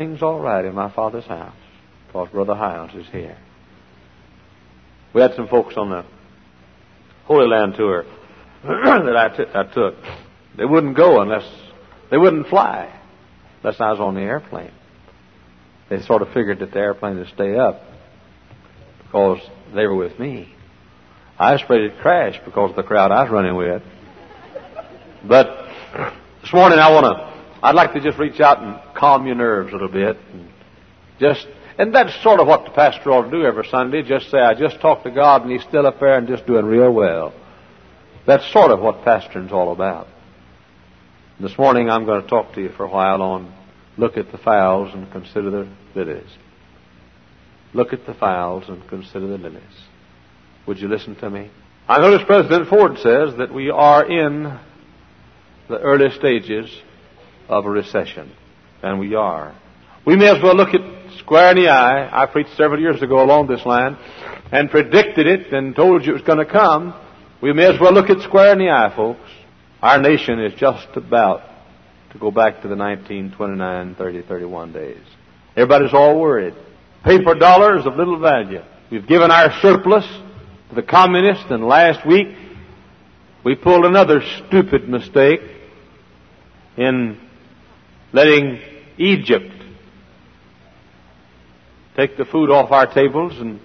Everything's all right in my father's house because Brother Hyles is here. We had some folks on the Holy Land tour that I, t- I took. They wouldn't go unless they wouldn't fly unless I was on the airplane. They sort of figured that the airplane would stay up because they were with me. I was afraid it'd crash because of the crowd I was running with. But this morning I want to, I'd like to just reach out and calm your nerves a little bit. And just, and that's sort of what the pastor ought to do every Sunday. Just say, I just talked to God and He's still up there and just doing real well. That's sort of what pastoring's all about. This morning I'm going to talk to you for a while on look at the fowls and consider the lilies. Look at the fowls and consider the lilies. Would you listen to me? I notice President Ford says that we are in the early stages of a recession. And we are. We may as well look it square in the eye. I preached several years ago along this line and predicted it and told you it was going to come. We may as well look it square in the eye, folks. Our nation is just about to go back to the 1929, 30, 31 days. Everybody's all worried. Paper dollars of little value. We've given our surplus to the communists, and last week we pulled another stupid mistake in letting Egypt take the food off our tables and,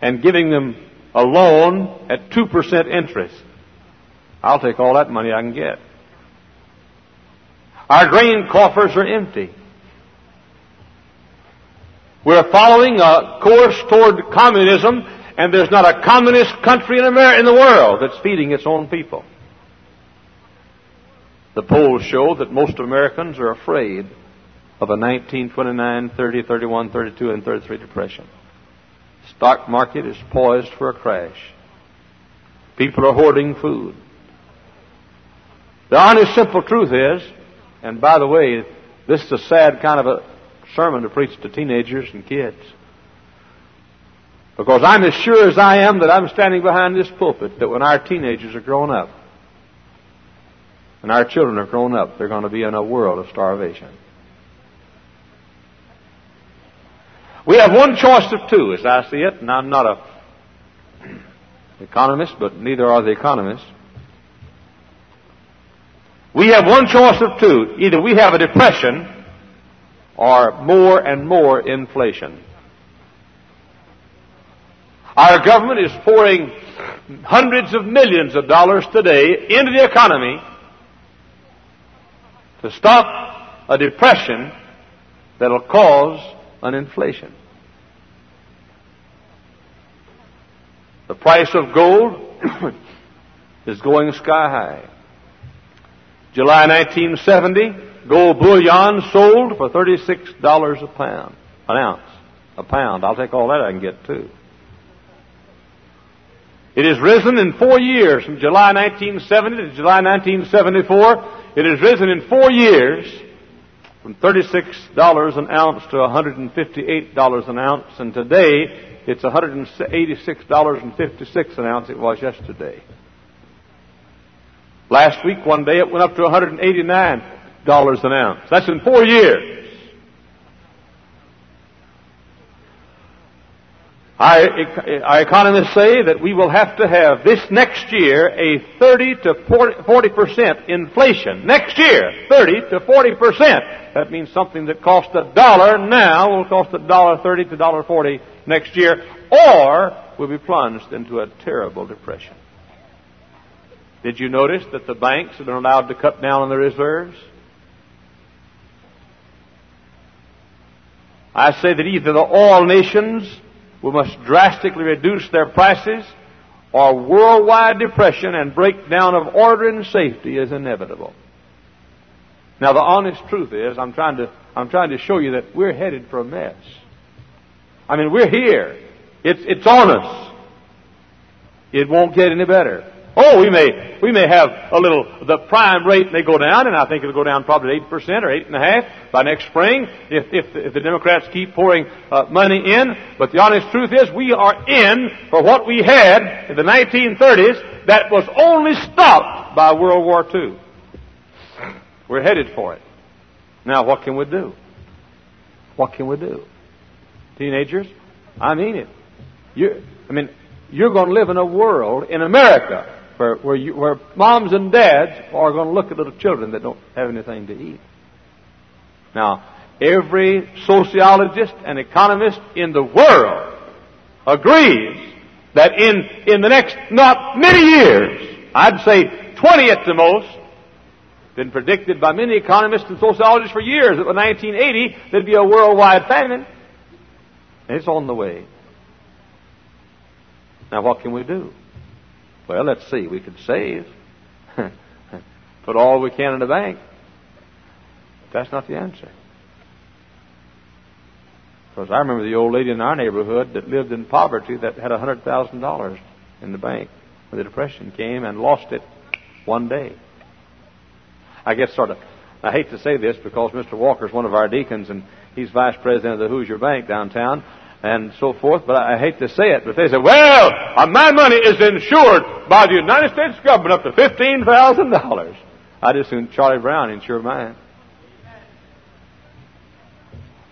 and giving them a loan at 2% interest. I'll take all that money I can get. Our grain coffers are empty. We're following a course toward communism, and there's not a communist country in America, in the world that's feeding its own people. The polls show that most Americans are afraid of a 1929, 30, 31, 32, and 33 depression. Stock market is poised for a crash. People are hoarding food. The honest, simple truth is, and by the way, this is a sad kind of a sermon to preach to teenagers and kids. Because I'm as sure as I am that I'm standing behind this pulpit that when our teenagers are grown up, and our children are grown up, they're going to be in a world of starvation. We have one choice of two, as I see it, and I'm not a economist, but neither are the economists. We have one choice of two. Either we have a depression or more and more inflation. Our government is pouring hundreds of millions of dollars today into the economy to stop a depression that'll cause an inflation. The price of gold is going sky high. July 1970, gold bullion sold for $36 a pound, an ounce, a pound. I'll take all that I can get too. It has risen in four years, from July 1970 to July 1974. It has risen in four years from $36 an ounce to $158 an ounce, and today it's $186.56 an ounce. It was yesterday. Last week, one day, it went up to $189 an ounce. That's in four years. Our, our, economists say that we will have to have this next year a 30 to 40 percent inflation. Next year, 30 to 40 percent. That means something that costs a dollar now will cost a dollar 30 to dollar 40 next year, or we'll be plunged into a terrible depression. Did you notice that the banks have been allowed to cut down on their reserves? I say that either the oil nations will must drastically reduce their prices or worldwide depression and breakdown of order and safety is inevitable. Now the honest truth is I'm trying to I'm trying to show you that we're headed for a mess. I mean we're here. It's it's on us. It won't get any better. Oh, we may, we may have a little, the prime rate may go down, and I think it'll go down probably 8% or 8.5 by next spring if, if, if the Democrats keep pouring uh, money in. But the honest truth is we are in for what we had in the 1930s that was only stopped by World War II. We're headed for it. Now, what can we do? What can we do? Teenagers, I mean it. You, I mean, you're going to live in a world in America where, where, you, where moms and dads are going to look at little children that don't have anything to eat. Now, every sociologist and economist in the world agrees that in, in the next, not many years, I'd say 20 at the most, been predicted by many economists and sociologists for years that by 1980 there'd be a worldwide famine. And it's on the way. Now what can we do? Well, let's see. We could save. Put all we can in the bank. But that's not the answer. Because I remember the old lady in our neighborhood that lived in poverty that had $100,000 in the bank when the Depression came and lost it one day. I guess sort of, I hate to say this because Mr. Walker's one of our deacons and he's vice president of the Hoosier Bank downtown and so forth, but I hate to say it, but they say, well, uh, my money is insured by the United States government up to $15,000. I just assume Charlie Brown insure mine.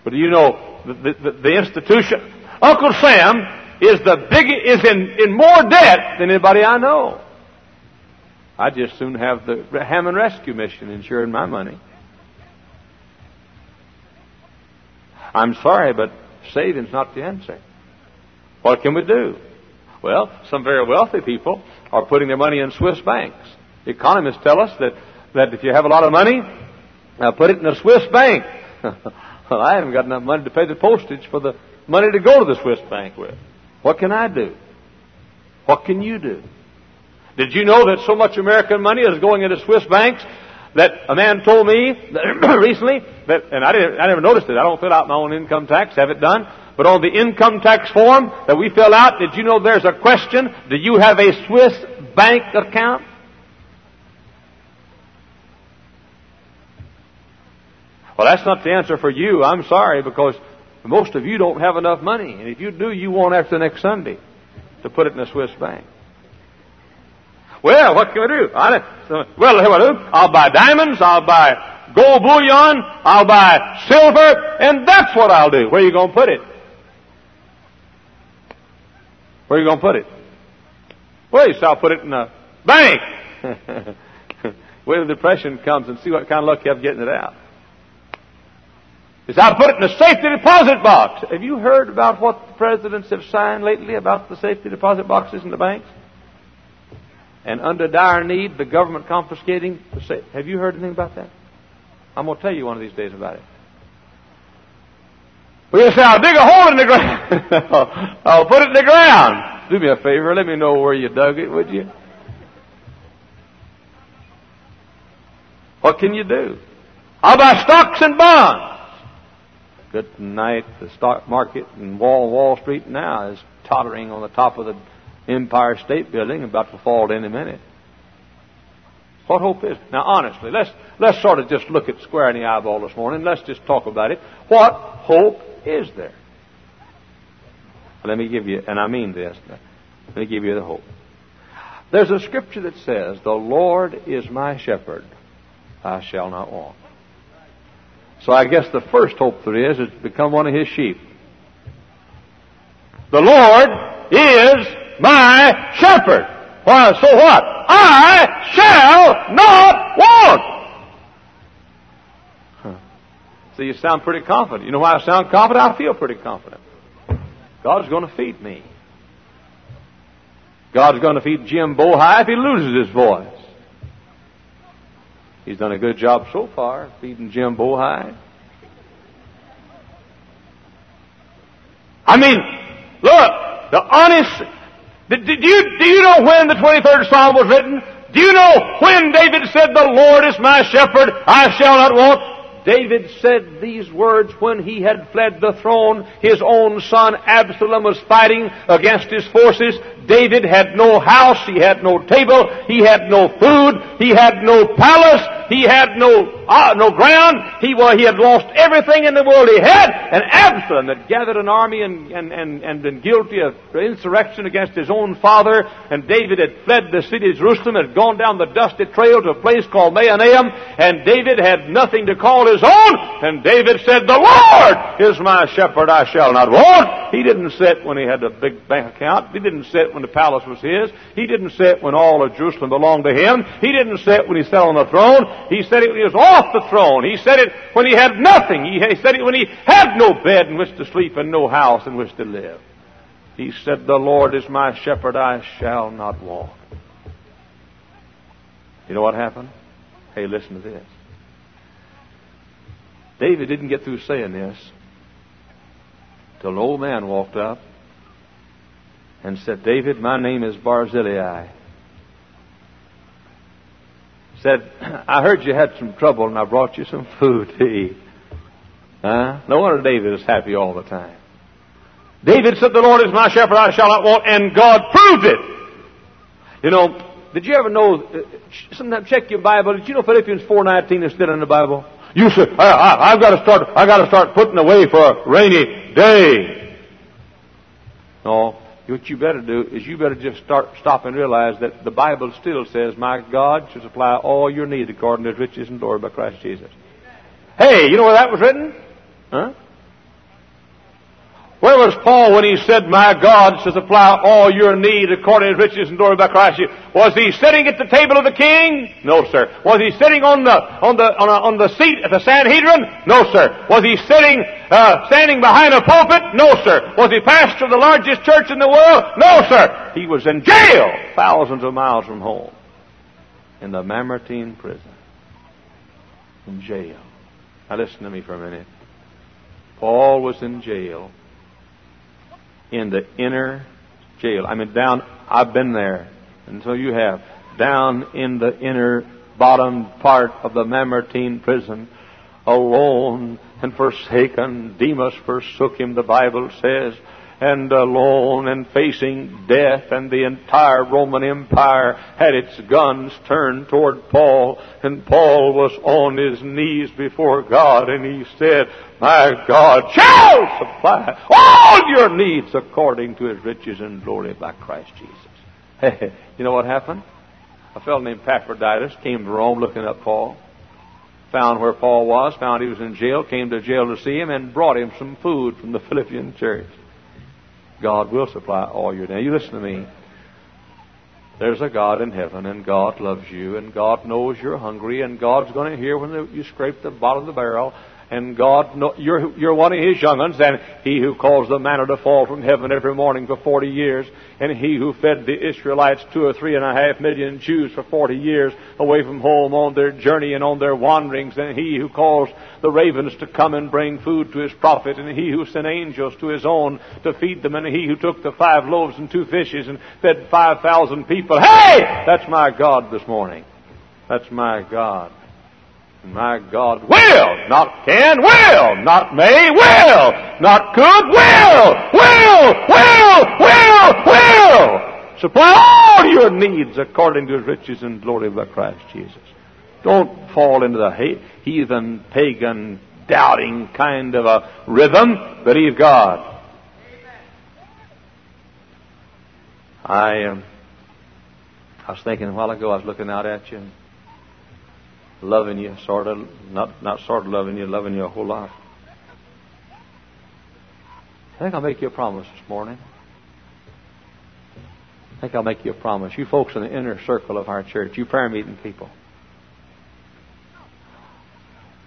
But you know, the, the, the institution, Uncle Sam is the big, is in, in more debt than anybody I know. I'd just soon have the Hammond Rescue Mission insuring my money. I'm sorry, but saving's not the answer. What can we do? Well, some very wealthy people are putting their money in Swiss banks. Economists tell us that, that if you have a lot of money, uh, put it in a Swiss bank. well, I haven't got enough money to pay the postage for the money to go to the Swiss bank with. What can I do? What can you do? Did you know that so much American money is going into Swiss banks that a man told me recently that, and I didn't, I never noticed it. I don't fill out my own income tax, have it done. But on the income tax form that we fill out, did you know there's a question? Do you have a Swiss bank account? Well, that's not the answer for you. I'm sorry because most of you don't have enough money. And if you do, you won't after next Sunday to put it in a Swiss bank. Well, what can we do? I, well, what do? I'll buy diamonds, I'll buy gold bullion, I'll buy silver, and that's what I'll do. Where are you going to put it? Where are you going to put it? Well, you say, I'll put it in a bank. Till the depression comes and see what kind of luck you have getting it out. Said, I'll put it in a safety deposit box. Have you heard about what the presidents have signed lately about the safety deposit boxes in the banks? And under dire need, the government confiscating. Have you heard anything about that? I'm going to tell you one of these days about it. Well, you say, I'll dig a hole in the ground. I'll put it in the ground. Do me a favor. Let me know where you dug it, would you? What can you do? I'll buy stocks and bonds. Good night. The stock market in Wall Wall Street now is tottering on the top of the Empire State Building about to fall any minute. What hope is? Now, honestly, let's let's sort of just look it square in the eyeball this morning. Let's just talk about it. What hope is there? Let me give you, and I mean this. Let me give you the hope. There's a scripture that says, "The Lord is my shepherd; I shall not want." So I guess the first hope there is is to become one of His sheep. The Lord is my shepherd. Why, so what? I shall not want. Huh. So you sound pretty confident. You know why I sound confident? I feel pretty confident. God's going to feed me. God's going to feed Jim Bohai if he loses his voice. He's done a good job so far feeding Jim Bohai. I mean, look, the honest do you, do you know when the 23rd Psalm was written? Do you know when David said, The Lord is my shepherd, I shall not want? David said these words when he had fled the throne. His own son Absalom was fighting against his forces. David had no house, he had no table, he had no food, he had no palace. He had no, uh, no ground. He, well, he had lost everything in the world he had. And Absalom had gathered an army and, and, and, and been guilty of insurrection against his own father. And David had fled the city of Jerusalem, had gone down the dusty trail to a place called Mahanaim. And David had nothing to call his own. And David said, the Lord is my shepherd, I shall not want. He didn't sit when he had a big bank account. He didn't sit when the palace was his. He didn't sit when all of Jerusalem belonged to him. He didn't sit when he sat on the throne. He said it when he was off the throne. He said it when he had nothing. He said it when he had no bed in which to sleep and no house in which to live. He said, The Lord is my shepherd, I shall not want. You know what happened? Hey, listen to this. David didn't get through saying this till an old man walked up and said, David, my name is Barzillai. Said, I heard you had some trouble and I brought you some food to eat. Huh? No wonder David is happy all the time. David said, The Lord is my shepherd, I shall not want, and God proved it. You know, did you ever know, uh, sometimes check your Bible, did you know Philippians 4.19 is still in the Bible? You said, I, I've got to start, I've got to start putting away for a rainy day. No, what you better do is you better just start, stop and realize that the Bible still says, my God shall supply all your needs according to his riches and glory by Christ Jesus. Hey, you know where that was written? Huh? Where was Paul when he said, My God shall supply all your need according to riches and glory by Christ? Was he sitting at the table of the king? No, sir. Was he sitting on the, on the, on, a, on the seat at the Sanhedrin? No, sir. Was he sitting, uh, standing behind a pulpit? No, sir. Was he pastor of the largest church in the world? No, sir. He was in jail thousands of miles from home in the Mamertine prison. In jail. Now listen to me for a minute. Paul was in jail in the inner jail. I mean, down, I've been there, and so you have, down in the inner bottom part of the Mamertine prison, alone and forsaken. Demas forsook him, the Bible says and alone and facing death, and the entire Roman Empire had its guns turned toward Paul, and Paul was on his knees before God, and he said, My God shall supply all your needs according to his riches and glory by Christ Jesus. you know what happened? A fellow named Epaphroditus came to Rome looking up Paul found where Paul was, found he was in jail, came to jail to see him, and brought him some food from the Philippian church. God will supply all your needs. You listen to me. There's a God in heaven, and God loves you, and God knows you're hungry, and God's going to hear when you scrape the bottom of the barrel, and God, you're, you're one of His young ones, and He who caused the manna to fall from heaven every morning for 40 years, and He who fed the Israelites two or three and a half million Jews for 40 years away from home on their journey and on their wanderings, and He who caused the ravens to come and bring food to His prophet, and He who sent angels to His own to feed them, and He who took the five loaves and two fishes and fed 5,000 people. Hey! That's my God this morning. That's my God. My God will, not can, will, not may, will, not could, will, will, will, will, will. Supply all your needs according to his riches and glory by Christ Jesus. Don't fall into the heathen, pagan, doubting kind of a rhythm. Believe God. I, um, I was thinking a while ago, I was looking out at you loving you, sort of, not, not sort of loving you, loving you a whole lot. I think I'll make you a promise this morning. I think I'll make you a promise. You folks in the inner circle of our church, you prayer meeting people,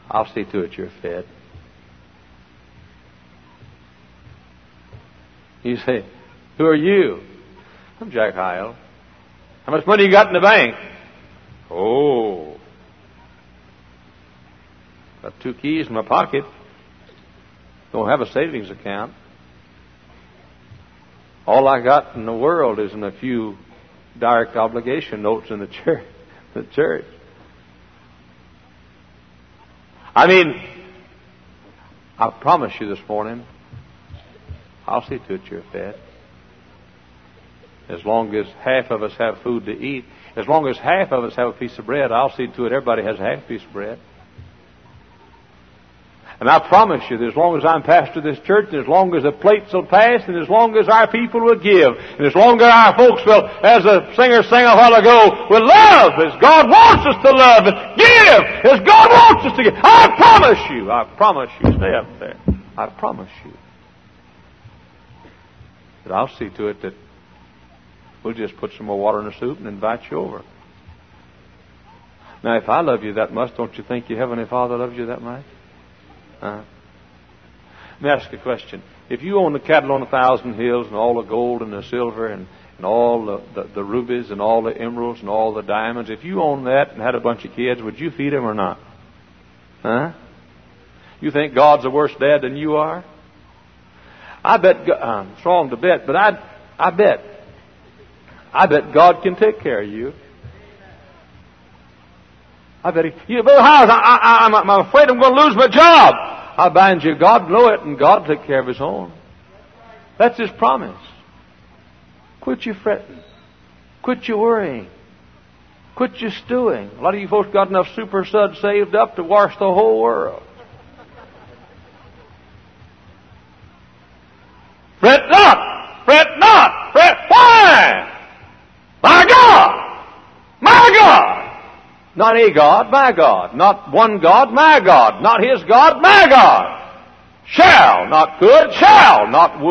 I'll see to it you're fed. You say, Who are you? I'm Jack Hyles. How much money you got in the bank? Oh, Got two keys in my pocket. Don't have a savings account. All I got in the world is in a few direct obligation notes in the church. The church. I mean, I promise you this morning, I'll see to it you're fed. As long as half of us have food to eat, as long as half of us have a piece of bread, I'll see to it everybody has a half piece of bread. And I promise you that as long as I'm pastor of this church, and as long as the plates will pass, and as long as our people will give, and as long as our folks will, as the singer sang a while ago, will love as God wants us to love, and give as God wants us to give. I promise you, I promise you, stay up there. I promise you that I'll see to it that we'll just put some more water in the soup and invite you over. Now, if I love you that much, don't you think your Heavenly Father loves you that much? Uh, let me ask you a question. If you own the cattle on a thousand hills and all the gold and the silver and, and all the, the, the rubies and all the emeralds and all the diamonds, if you owned that and had a bunch of kids, would you feed them or not? Huh? You think God's a worse dad than you are? I bet, I'm strong to bet, but I, I bet, I bet God can take care of you. I bet you, Brother Howes, I, I, I'm, afraid I'm going to lose my job. I bind you. God know it, and God take care of His own. That's His promise. Quit your fretting. Quit your worrying. Quit your stewing. A lot of you folks got enough super suds saved up to wash the whole world. Fret not! Fret not! Fret why? My God! My God! Not a God, my God. Not one God, my God. Not his God, my God. Shall, not could, shall. Not,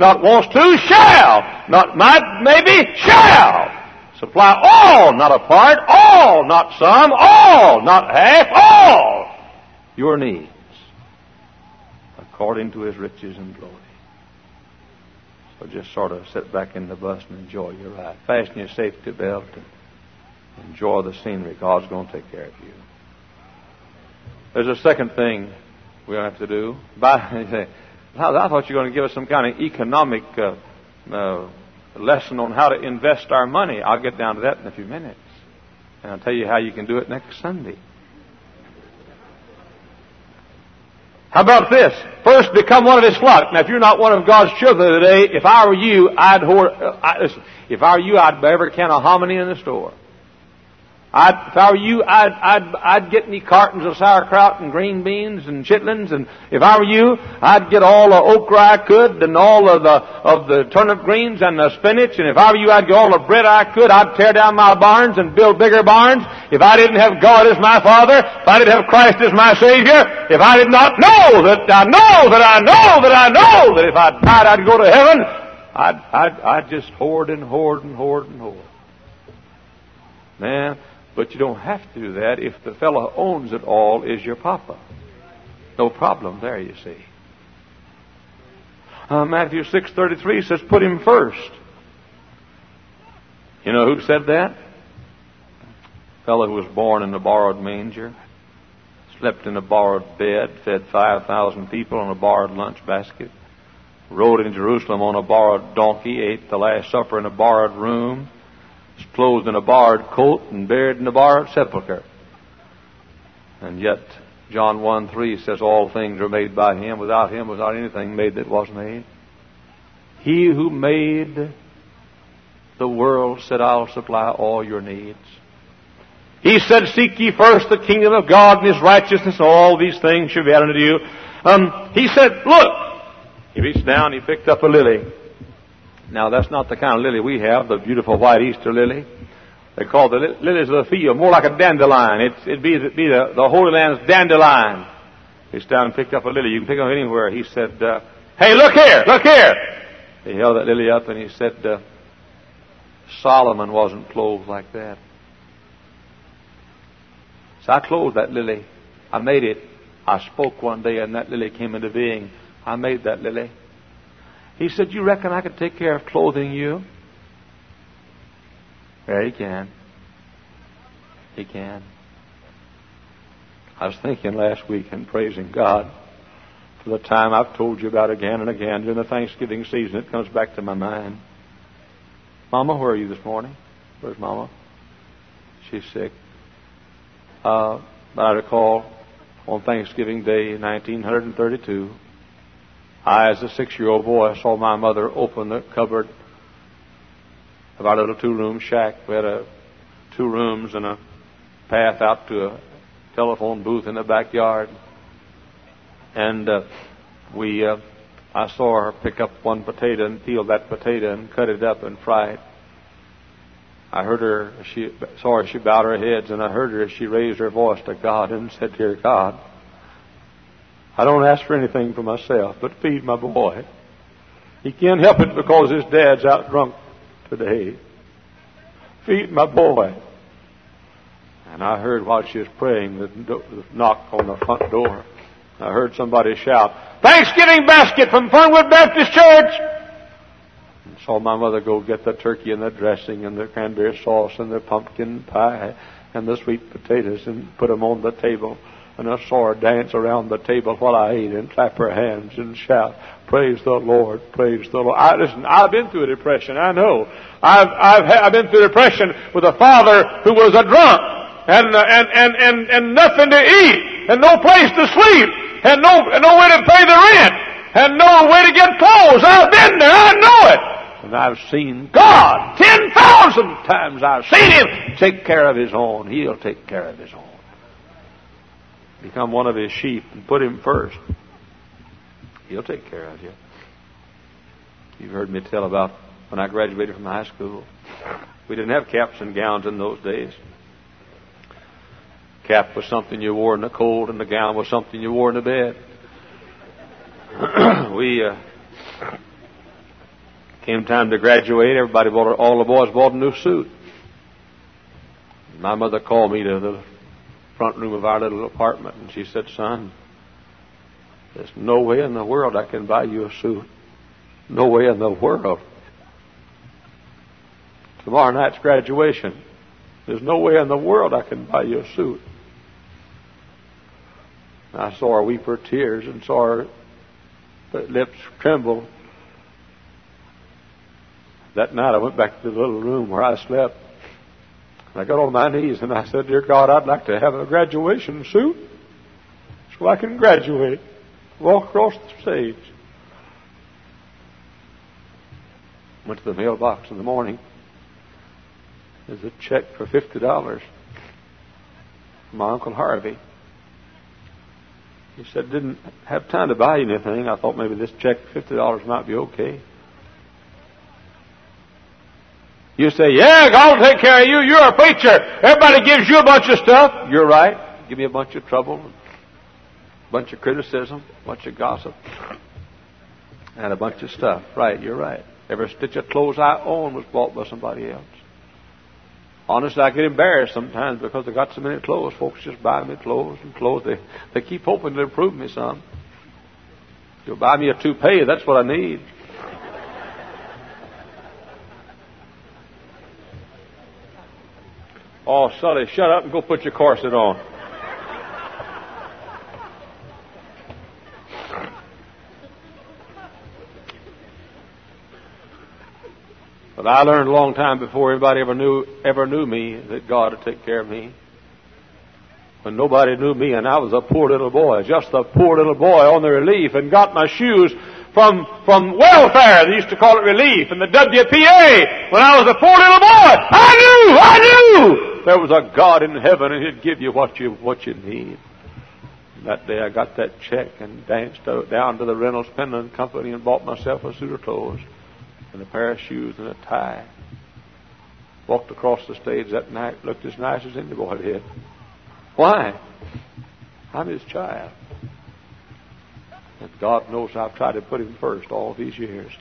not wants to, shall. Not might, maybe, shall. Supply all, not a part, all, not some, all, not half, all. Your needs. According to his riches and glory. So just sort of sit back in the bus and enjoy your ride. Fasten your safety belt and Enjoy the scenery. God's going to take care of you. There's a second thing we have to do. I thought you were going to give us some kind of economic uh, uh, lesson on how to invest our money. I'll get down to that in a few minutes. And I'll tell you how you can do it next Sunday. How about this? First, become one of His flock. Now, if you're not one of God's children today, if I were you, I'd hoard. Uh, I, listen, if I were you, I'd buy can hominy in the store. I'd, if I were you, I'd, I'd, I'd get me cartons of sauerkraut and green beans and chitlins, and if I were you, I'd get all the okra I could, and all of the, of the turnip greens and the spinach, and if I were you, I'd get all the bread I could, I'd tear down my barns and build bigger barns. If I didn't have God as my Father, if I didn't have Christ as my Savior, if I did not know that I know that I know that I know that if I died I'd go to heaven, I'd, I'd, I'd just hoard and hoard and hoard and hoard. Man, but you don't have to do that if the fellow who owns it all is your papa. No problem there, you see. Uh, Matthew 6.33 says, put him first. You know who said that? Fellow who was born in a borrowed manger, slept in a borrowed bed, fed 5,000 people on a borrowed lunch basket, rode in Jerusalem on a borrowed donkey, ate the Last Supper in a borrowed room, was clothed in a borrowed coat and buried in a borrowed sepulchre. And yet, John 1 3 says, All things are made by him. Without him was not anything made that was made. He who made the world said, I'll supply all your needs. He said, Seek ye first the kingdom of God and his righteousness, and all these things shall be added unto you. Um, he said, Look, he reached down, he picked up a lily. Now, that's not the kind of lily we have, the beautiful white Easter lily. They call the lilies of the field more like a dandelion. It's, it'd be, be the, the Holy Land's dandelion. He down and picked up a lily. You can pick up anywhere. He said, uh, Hey, look here, look here. He held that lily up and he said, uh, Solomon wasn't clothed like that. So I clothed that lily. I made it. I spoke one day and that lily came into being. I made that lily. He said, You reckon I could take care of clothing you? Yeah, he can. He can. I was thinking last week and praising God for the time I've told you about again and again during the Thanksgiving season. It comes back to my mind. Mama, where are you this morning? Where's Mama? She's sick. Uh, I recall on Thanksgiving Day, 1932, I, as a six year old boy, saw my mother open the cupboard of our little two-room shack. We had a two rooms and a path out to a telephone booth in the backyard. And uh, we, uh, I saw her pick up one potato and peel that potato and cut it up and fry it. I heard her, she saw her, she bowed her head, and I heard her as she raised her voice to God and said, Dear God, I don't ask for anything for myself, but feed my boy. He can't help it because his dad's out drunk today. Feed my boy. And I heard while she was praying the, the knock on the front door. I heard somebody shout, Thanksgiving basket from Fernwood Baptist Church! And saw my mother go get the turkey and the dressing and the cranberry sauce and the pumpkin pie and the sweet potatoes and put them on the table. And I saw her dance around the table while I ate and clap her hands and shout, Praise the Lord, praise the Lord. I, listen, I've been through a depression, I know. I've, I've, I've been through depression with a father who was a drunk and, uh, and, and, and, and nothing to eat and no place to sleep and no, and no way to pay the rent and no way to get clothes. I've been there, I know it. And I've seen God ten thousand times. I've seen Him take care of His own. He'll take care of His own become one of his sheep and put him first, he'll take care of you. You've heard me tell about when I graduated from high school. We didn't have caps and gowns in those days. Cap was something you wore in the cold, and the gown was something you wore in the bed. we uh, came time to graduate. Everybody bought all the boys bought a new suit. My mother called me to the front room of our little apartment, and she said, Son, there's no way in the world I can buy you a suit. No way in the world. Tomorrow night's graduation. There's no way in the world I can buy you a suit. And I saw her weep her tears and saw her lips tremble. That night I went back to the little room where I slept I got on my knees and I said, Dear God, I'd like to have a graduation suit so I can graduate, walk across the stage. Went to the mailbox in the morning. There's a check for fifty dollars from my Uncle Harvey. He said, didn't have time to buy anything. I thought maybe this check, fifty dollars, might be okay. You say, yeah, God will take care of you. You're a preacher. Everybody gives you a bunch of stuff. You're right. Give me a bunch of trouble, a bunch of criticism, a bunch of gossip, and a bunch of stuff. Right, you're right. Every stitch of clothes I own was bought by somebody else. Honestly, I get embarrassed sometimes because I got so many clothes. Folks just buy me clothes and clothes. They, they keep hoping to improve me some. You'll buy me a toupee, that's what I need. Oh, Sully, shut up and go put your corset on. But I learned a long time before anybody ever knew ever knew me that God would take care of me. When nobody knew me and I was a poor little boy, just a poor little boy on the relief and got my shoes from, from welfare. They used to call it relief and the WPA when I was a poor little boy. I knew, I knew there was a God in heaven and He'd give you what you, what you need. And that day I got that check and danced down to the Reynolds Penland Company and bought myself a suit of clothes and a pair of shoes and a tie. Walked across the stage that night, looked as nice as any boy did. Why? I'm his child. And God knows I've tried to put him first all these years.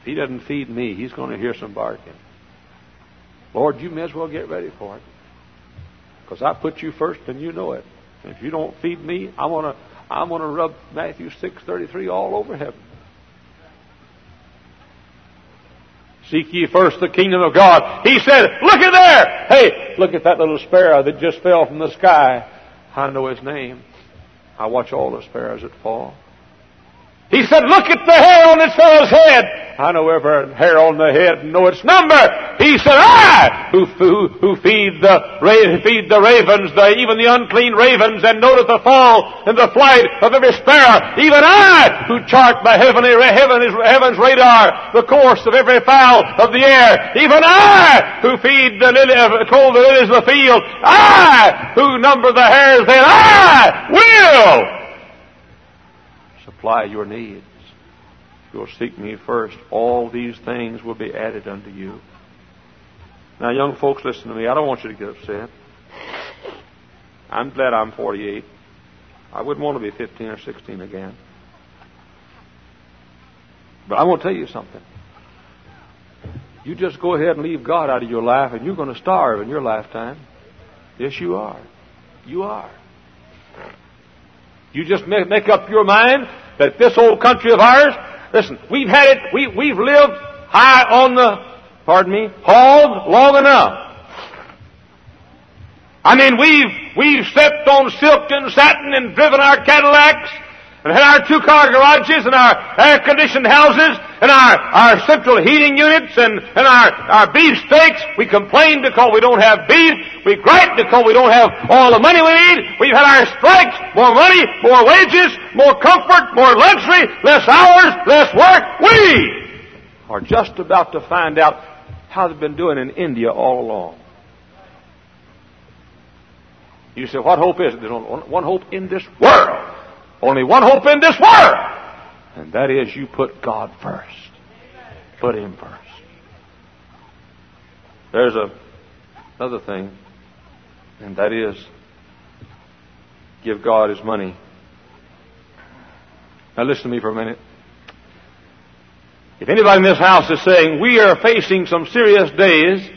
If he doesn't feed me, he's going to hear some barking. Lord, you may as well get ready for it. Because I put you first and you know it. And if you don't feed me, I'm gonna I'm gonna rub Matthew six thirty three all over heaven. Seek ye first the kingdom of God. He said, Look at there! Hey, look at that little sparrow that just fell from the sky. I know his name. I watch all the sparrows that fall. He said, look at the hair on this fellow's head. I know every hair on the head and know its number. He said, I, who, who, who feed the, feed the ravens, the, even the unclean ravens, and notice the fall and the flight of every sparrow. Even I, who chart the heavenly, heaven's, heaven's radar, the course of every fowl of the air. Even I, who feed the lily, call the lilies of the field. I, who number the hairs, then I will supply your needs you'll seek me first, all these things will be added unto you. Now, young folks, listen to me. I don't want you to get upset. I'm glad I'm 48. I wouldn't want to be 15 or 16 again. But I want to tell you something. You just go ahead and leave God out of your life, and you're going to starve in your lifetime. Yes, you are. You are. You just make, make up your mind that this old country of ours Listen, we've had it, we, we've lived high on the, pardon me, hog long enough. I mean, we've, we've stepped on silk and satin and driven our Cadillacs and had our two-car garages and our air-conditioned houses and our, our central heating units and, and our, our beef steaks. We complain because we don't have beef. We gripe because we don't have all the money we need. We've had our strikes, more money, more wages, more comfort, more luxury, less hours, less work. We are just about to find out how they've been doing in India all along. You say, what hope is it? There's only one hope in this world. Only one hope in this world. And that is you put God first. Put Him first. There's a, another thing, and that is give God His money. Now listen to me for a minute. If anybody in this house is saying, we are facing some serious days,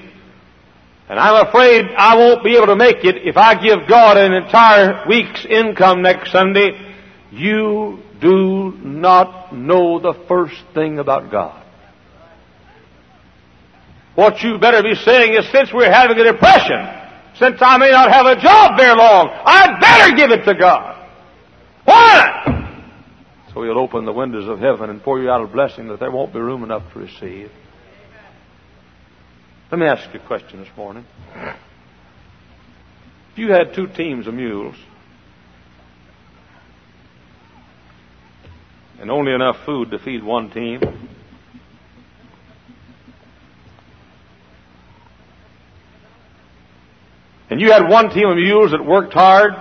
and I'm afraid I won't be able to make it if I give God an entire week's income next Sunday, you do not know the first thing about God. What you better be saying is since we're having a depression, since I may not have a job very long, I'd better give it to God. Why? So He'll open the windows of heaven and pour you out a blessing that there won't be room enough to receive. Let me ask you a question this morning. If you had two teams of mules, and only enough food to feed one team. And you had one team of mules that worked hard,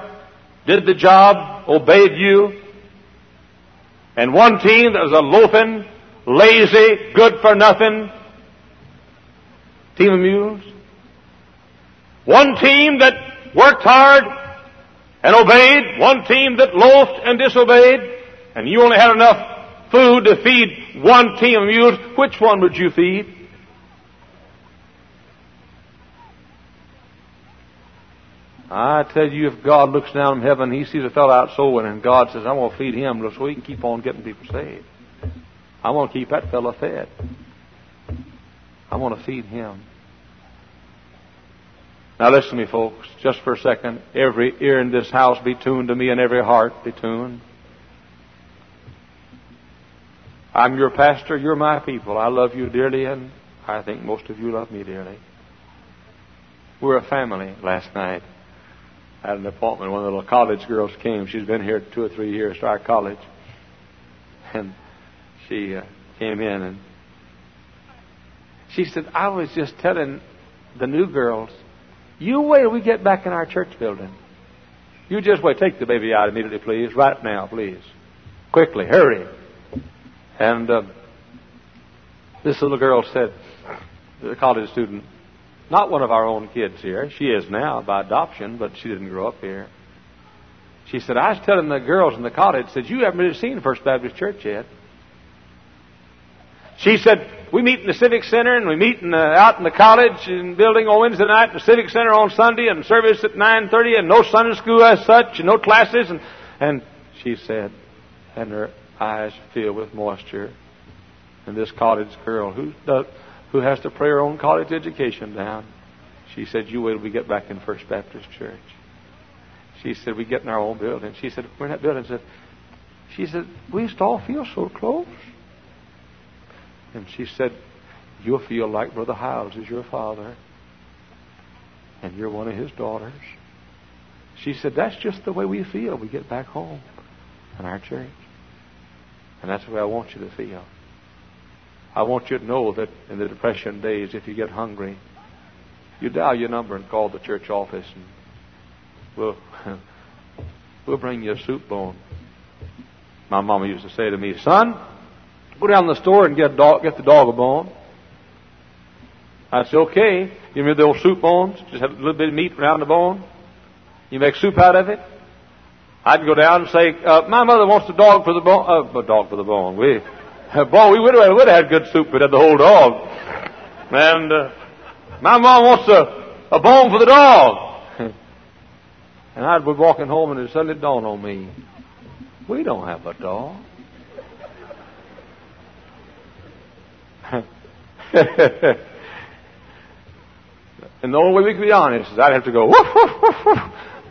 did the job, obeyed you, and one team that was a loafing, lazy, good for nothing team of mules. One team that worked hard and obeyed, one team that loafed and disobeyed and you only had enough food to feed one team of mules, which one would you feed? I tell you, if God looks down from heaven, He sees a fellow out sowing, and God says, "I'm going to feed him so he can keep on getting people saved. I want to keep that fellow fed. I want to feed him." Now listen to me, folks, just for a second. Every ear in this house be tuned to me, and every heart be tuned. I'm your pastor. You're my people. I love you dearly, and I think most of you love me dearly. We're a family last night. Had an appointment. One of the little college girls came. She's been here two or three years to our college. And she uh, came in and she said, I was just telling the new girls, you wait till we get back in our church building. You just wait. Take the baby out immediately, please. Right now, please. Quickly. Hurry. And uh, this little girl said, the college student, not one of our own kids here. She is now by adoption, but she didn't grow up here. She said, I was telling the girls in the college, said, you haven't really seen First Baptist Church yet. She said, we meet in the Civic Center and we meet in the, out in the college and building on Wednesday night, the Civic Center on Sunday and service at 9.30 and no Sunday school as such and no classes. And, and she said, and her eyes filled with moisture. And this college girl who who has to pray her own college education down, she said, "You wait till we get back in First Baptist Church." She said, "We get in our own building." She said, "We're in that building." Said, She said, We used to all feel so close. And she said, You'll feel like Brother Hyles is your father, and you're one of his daughters. She said, That's just the way we feel. We get back home in our church. And that's the way I want you to feel. I want you to know that in the depression days, if you get hungry, you dial your number and call the church office, and we'll we'll bring you a soup bone. My mama used to say to me, "Son, go down to the store and get dog, get the dog a bone." I said, "Okay." You remember the old soup bones? Just have a little bit of meat around the bone. You make soup out of it. I'd go down and say, uh, "My mother wants a dog for the bone." Uh, a dog for the bone. We, uh, boy, we would have, would have had good soup. We'd had the whole dog. And uh, my mom wants a, a bone for the dog. and I'd be walking home and it suddenly dawned on me, we don't have a dog. and the only way we could be honest is I'd have to go, woof, woof, woof, woof.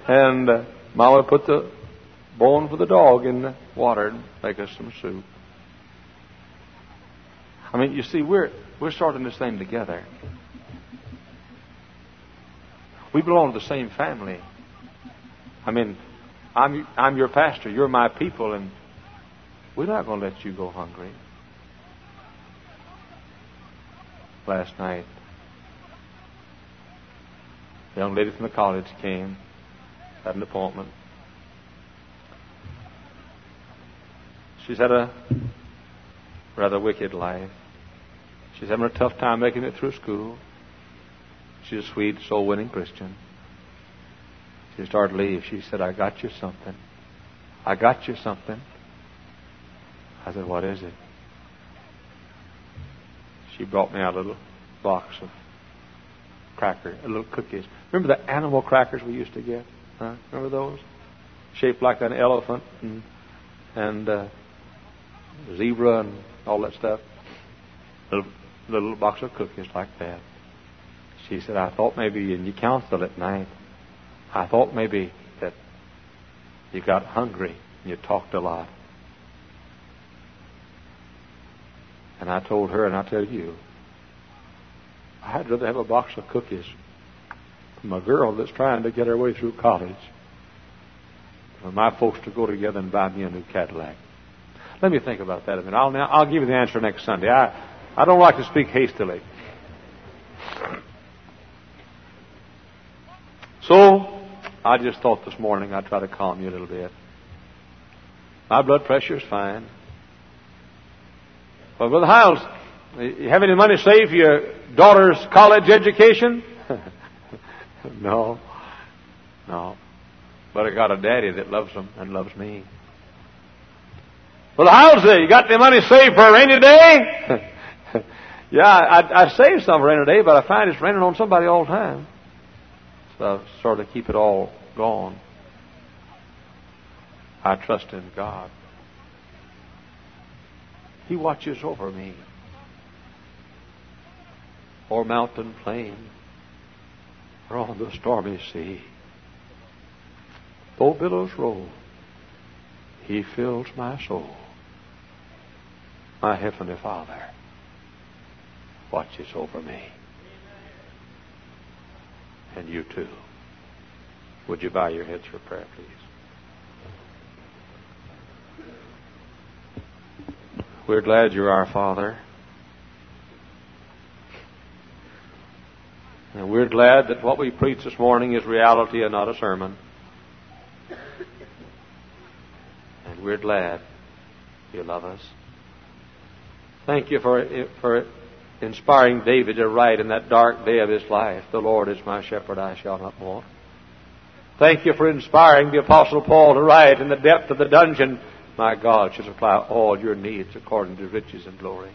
and uh, Mama put the bone for the dog in the water and make us some soup. I mean, you see, we're we're starting this thing together. We belong to the same family. I mean, I'm, I'm your pastor. You're my people, and we're not going to let you go hungry. Last night, a young lady from the college came, had an appointment. She's had a rather wicked life. She's having a tough time making it through school. She's a sweet, soul winning Christian. She started to leave. She said, I got you something. I got you something. I said, What is it? She brought me a little box of crackers, little cookies. Remember the animal crackers we used to get? Huh? Remember those? Shaped like an elephant and, and uh, zebra and all that stuff. Little, little box of cookies like that. She said, I thought maybe, and you counseled at night, I thought maybe that you got hungry and you talked a lot. And I told her, and I tell you, I'd rather have a box of cookies from a girl that's trying to get her way through college for my folks to go together and buy me a new Cadillac. Let me think about that a minute. I'll, I'll give you the answer next Sunday. I, I don't like to speak hastily. So, I just thought this morning I'd try to calm you a little bit. My blood pressure is fine. Well, Brother Hyles, you have any money saved for your daughter's college education? no. No. But I got a daddy that loves them and loves me. Well, how's it? Uh, you got the money saved for a rainy day? yeah, I, I saved some for a rainy day, but I find it's raining on somebody all the time. So I sort of keep it all gone. I trust in God. He watches over me. Or mountain plain, or on the stormy sea. Though billows roll, He fills my soul. My Heavenly Father watches over me and you too. Would you bow your heads for prayer, please? We're glad you're our Father. And we're glad that what we preach this morning is reality and not a sermon. And we're glad you love us. Thank you for, for inspiring David to write in that dark day of his life, The Lord is my shepherd, I shall not want. Thank you for inspiring the Apostle Paul to write in the depth of the dungeon, My God shall supply all your needs according to riches and glory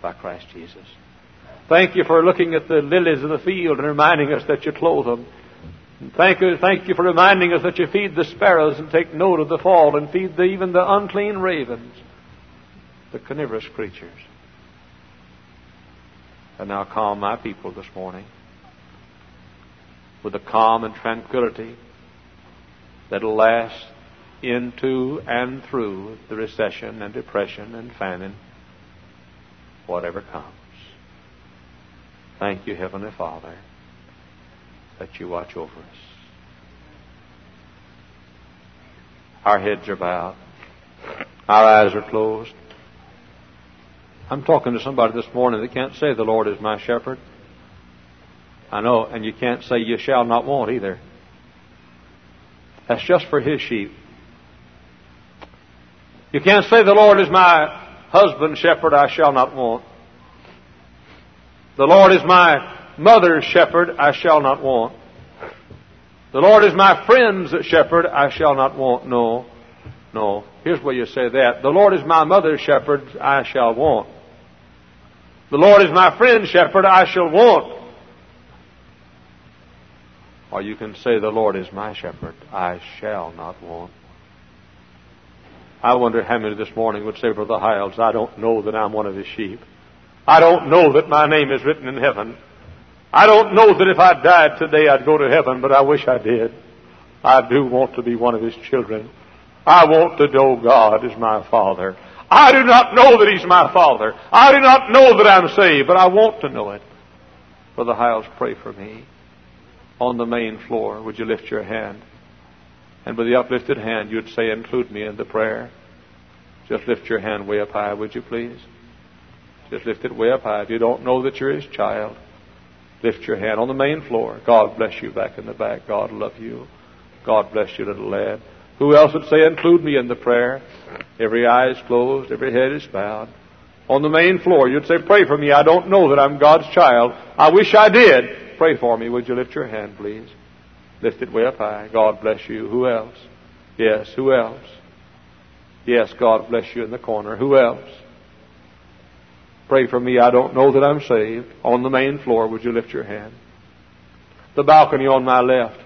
by Christ Jesus. Thank you for looking at the lilies of the field and reminding us that you clothe them. Thank you, thank you for reminding us that you feed the sparrows and take note of the fall and feed the, even the unclean ravens, the carnivorous creatures. And now calm my people this morning with a calm and tranquility that'll last into and through the recession and depression and famine, whatever comes. Thank you, Heavenly Father, that you watch over us. Our heads are bowed. Our eyes are closed. I'm talking to somebody this morning that can't say the Lord is my shepherd. I know, and you can't say you shall not want either. That's just for his sheep. You can't say the Lord is my husband shepherd, I shall not want. The Lord is my mother's shepherd, I shall not want. The Lord is my friend's shepherd, I shall not want. No. No. Here's where you say that. The Lord is my mother's shepherd, I shall want. The Lord is my friend's shepherd, I shall want. Or you can say, The Lord is my shepherd, I shall not want. I wonder how many this morning would say, Brother Hyles, I don't know that I'm one of his sheep. I don't know that my name is written in heaven. I don't know that if I died today I'd go to heaven, but I wish I did. I do want to be one of his children. I want to know God is my Father. I do not know that He's my Father. I do not know that I'm saved, but I want to know it. Brother Hyles, pray for me on the main floor, would you lift your hand? And with the uplifted hand, you'd say, include me in the prayer. Just lift your hand way up high, would you please? Just lift it way up high. If you don't know that you're his child, lift your hand on the main floor. God bless you back in the back. God love you. God bless you, little lad. Who else would say, include me in the prayer? Every eye is closed, every head is bowed. On the main floor, you'd say, pray for me. I don't know that I'm God's child. I wish I did. Pray for me. Would you lift your hand, please? Lift it way up high. God bless you. Who else? Yes, who else? Yes, God bless you in the corner. Who else? Pray for me. I don't know that I'm saved. On the main floor, would you lift your hand? The balcony on my left.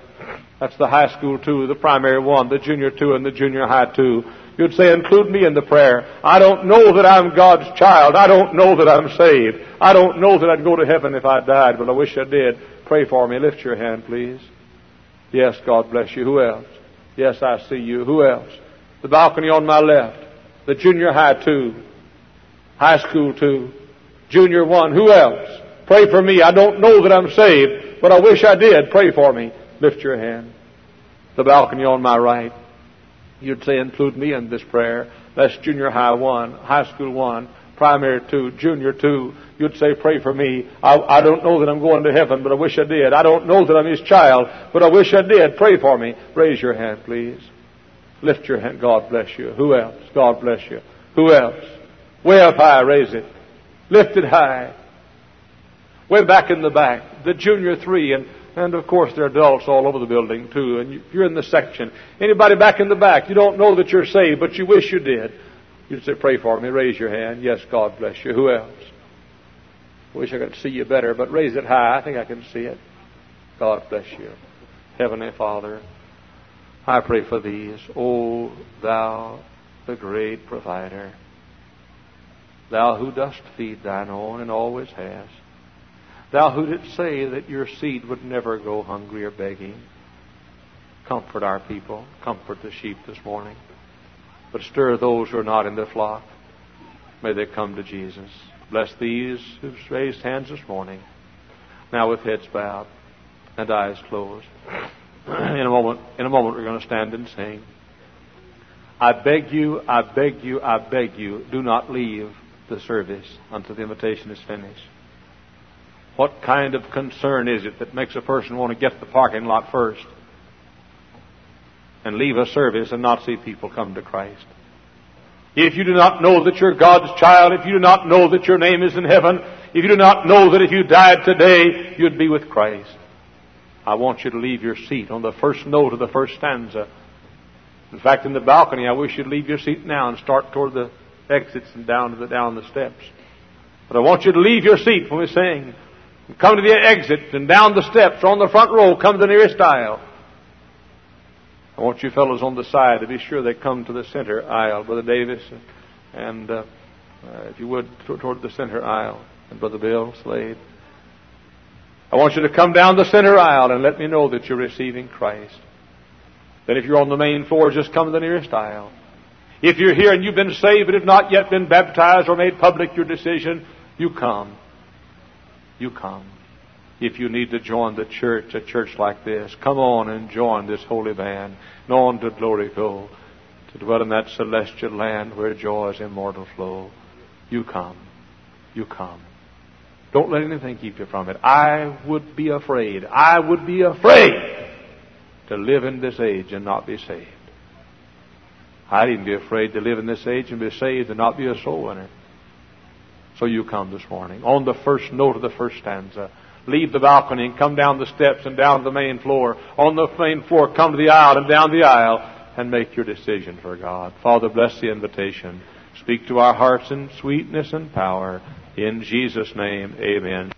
That's the high school two, the primary one, the junior two, and the junior high two. You'd say, include me in the prayer. I don't know that I'm God's child. I don't know that I'm saved. I don't know that I'd go to heaven if I died, but I wish I did. Pray for me. Lift your hand, please. Yes, God bless you. Who else? Yes, I see you. Who else? The balcony on my left. The junior high two. High school two. Junior one. Who else? Pray for me. I don't know that I'm saved, but I wish I did. Pray for me. Lift your hand. The balcony on my right. You'd say, include me in this prayer. That's junior high one, high school one, primary two, junior two. You'd say, pray for me. I, I don't know that I'm going to heaven, but I wish I did. I don't know that I'm his child, but I wish I did. Pray for me. Raise your hand, please. Lift your hand. God bless you. Who else? God bless you. Who else? Way up high, raise it. Lift it high. Way back in the back, the junior three, and and of course, there are adults all over the building too. And you're in the section. Anybody back in the back, you don't know that you're saved, but you wish you did. You'd say, pray for me. Raise your hand. Yes, God bless you. Who else? Wish I could see you better, but raise it high. I think I can see it. God bless you. Heavenly Father, I pray for these. O thou, the great provider, thou who dost feed thine own and always hast. Thou who didst say that your seed would never go hungry or begging, comfort our people, comfort the sheep this morning, but stir those who are not in the flock. May they come to Jesus. Bless these who've raised hands this morning, now with heads bowed and eyes closed. in a moment, in a moment, we're going to stand and sing. I beg you, I beg you, I beg you, do not leave the service until the invitation is finished. What kind of concern is it that makes a person want to get the parking lot first and leave a service and not see people come to Christ? If you do not know that you're God's child, if you do not know that your name is in heaven, if you do not know that if you died today, you'd be with Christ, I want you to leave your seat on the first note of the first stanza. In fact, in the balcony, I wish you'd leave your seat now and start toward the exits and down to the down the steps. But I want you to leave your seat when we sing. Come to the exit and down the steps on the front row, come to the nearest aisle. I want you fellows on the side to be sure they come to the center aisle, Brother Davis, and uh, uh, if you would, toward the center aisle, and Brother Bill Slade. I want you to come down the center aisle and let me know that you're receiving Christ. Then if you're on the main floor, just come to the nearest aisle. If you're here and you've been saved but have not yet been baptized or made public your decision, you come. You come. If you need to join the church, a church like this, come on and join this holy band. And on to glory go, to dwell in that celestial land where joy's immortal flow. You come. You come. Don't let anything keep you from it. I would be afraid. I would be afraid to live in this age and not be saved. I'd even be afraid to live in this age and be saved and not be a soul winner. So you come this morning on the first note of the first stanza. Leave the balcony and come down the steps and down the main floor. On the main floor, come to the aisle and down the aisle and make your decision for God. Father, bless the invitation. Speak to our hearts in sweetness and power. In Jesus' name, amen.